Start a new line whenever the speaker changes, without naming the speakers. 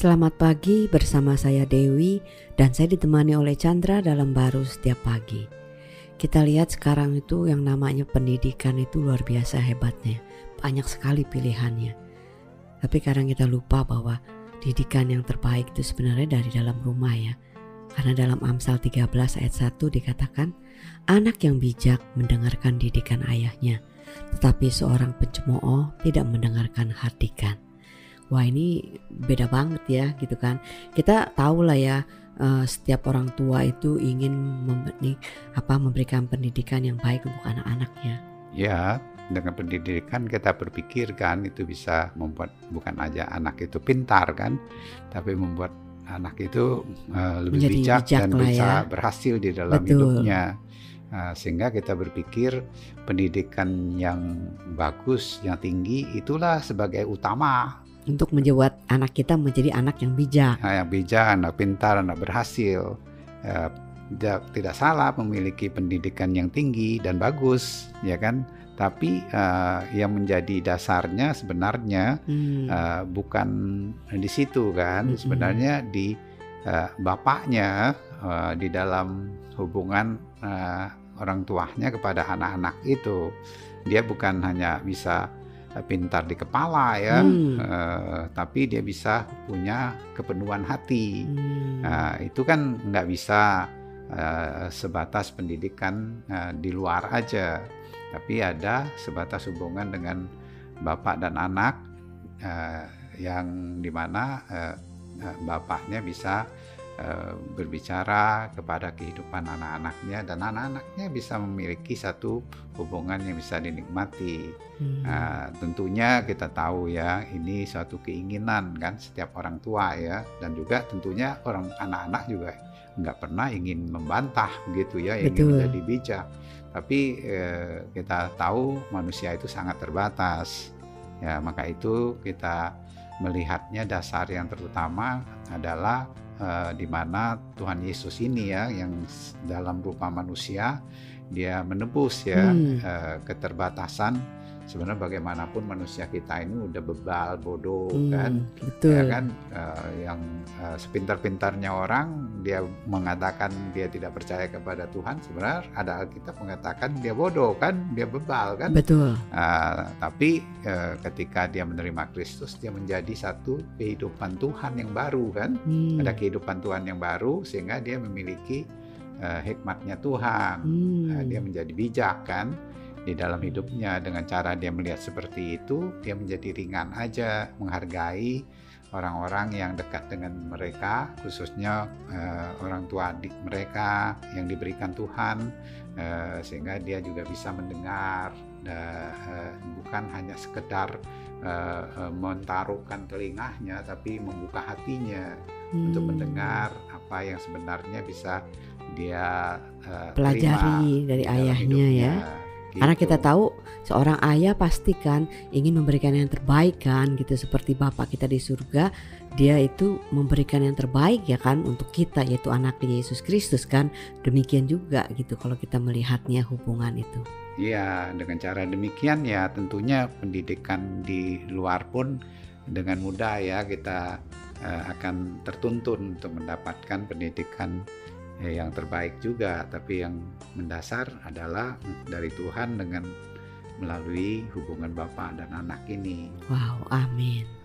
Selamat pagi bersama saya Dewi dan saya ditemani oleh Chandra dalam baru setiap pagi. Kita lihat sekarang itu yang namanya pendidikan itu luar biasa hebatnya. Banyak sekali pilihannya. Tapi kadang kita lupa bahwa didikan yang terbaik itu sebenarnya dari dalam rumah ya. Karena dalam Amsal 13 ayat 1 dikatakan, anak yang bijak mendengarkan didikan ayahnya, tetapi seorang pencemooh tidak mendengarkan hadikan wah ini beda banget ya gitu kan kita tahu lah ya uh, setiap orang tua itu ingin memberi, apa memberikan pendidikan yang baik untuk anak-anaknya
ya dengan pendidikan kita berpikir kan itu bisa membuat bukan aja anak itu pintar kan tapi membuat anak itu uh, lebih
Menjadi
bijak,
bijak
dan bisa
ya.
berhasil di dalam
Betul.
hidupnya Nah, sehingga kita berpikir pendidikan yang bagus, yang tinggi itulah sebagai utama
untuk membuat anak kita menjadi anak yang bijak
Nah, yang bijak, anak pintar, anak berhasil. Ya, tidak, tidak salah memiliki pendidikan yang tinggi dan bagus, ya kan? Tapi eh, yang menjadi dasarnya sebenarnya
Hmm,
eh, bukan di situ kan?
Mm-mm.
Sebenarnya di eh, bapaknya eh, di dalam hubungan eh, orang tuanya kepada anak-anak itu, dia bukan hanya bisa pintar di kepala ya,
Hmm.
eh, tapi dia bisa punya kepenuhan hati.
hmm,
Nah, itu kan nggak bisa eh, sebatas pendidikan eh, di luar aja, tapi ada sebatas hubungan dengan bapak dan anak eh, yang di mana eh, eh, bapaknya bisa eh, berbicara kepada kehidupan anak-anaknya dan anak-anaknya bisa memiliki satu hubungan yang bisa dinikmati.
hmm.
Nah, tentunya kita tahu ya ini suatu keinginan kan setiap orang tua ya dan juga tentunya orang anak-anak juga nggak pernah ingin membantah gitu ya ingin
Betul.
menjadi bijak tapi eh, kita tahu manusia itu sangat terbatas ya maka itu kita melihatnya dasar yang terutama adalah eh, di mana Tuhan Yesus ini ya yang dalam rupa manusia dia menebus ya
Hmm.
eh, keterbatasan sebenarnya bagaimanapun manusia kita ini udah bebal bodoh
Hmm,
kan?
betul.
Ya kan? Eh, yang eh, sepintar-pintarnya orang dia mengatakan dia tidak percaya kepada Tuhan sebenarnya ada Alkitab mengatakan dia bodoh kan? Dia bebal kan?
Betul.
Ah, tapi eh, ketika dia menerima Kristus dia menjadi satu kehidupan Tuhan yang baru kan?
Hmm,
ada kehidupan Tuhan yang baru sehingga dia memiliki eh, hikmatnya Tuhan.
Hmm,
Nah, dia menjadi bijak kan di dalam hidupnya. Dengan cara dia melihat seperti itu dia menjadi ringan aja menghargai orang-orang yang dekat dengan mereka khususnya eh, orang tua adik mereka yang diberikan Tuhan eh, sehingga dia juga bisa mendengar da- eh, bukan hanya sekedar eh, eh, mentaruhkan telingahnya tapi membuka hatinya untuk
hmm.
mendengar apa yang sebenarnya bisa dia eh,
pelajari dari
di dalam
ayahnya ya Karena
Gitu.
kita tahu seorang ayah pasti kan ingin memberikan yang terbaik kan gitu seperti Bapak kita di surga dia itu memberikan yang terbaik ya kan untuk kita yaitu anaknya Yesus Kristus kan demikian juga gitu kalau kita melihatnya hubungan itu.
Iya, dengan cara demikian ya tentunya pendidikan di luar pun dengan mudah ya kita eh, akan tertuntun untuk mendapatkan pendidikan eh, yang terbaik juga, tapi yang mendasar adalah dari Tuhan dengan melalui hubungan bapak dan anak ini.
Wow, amin.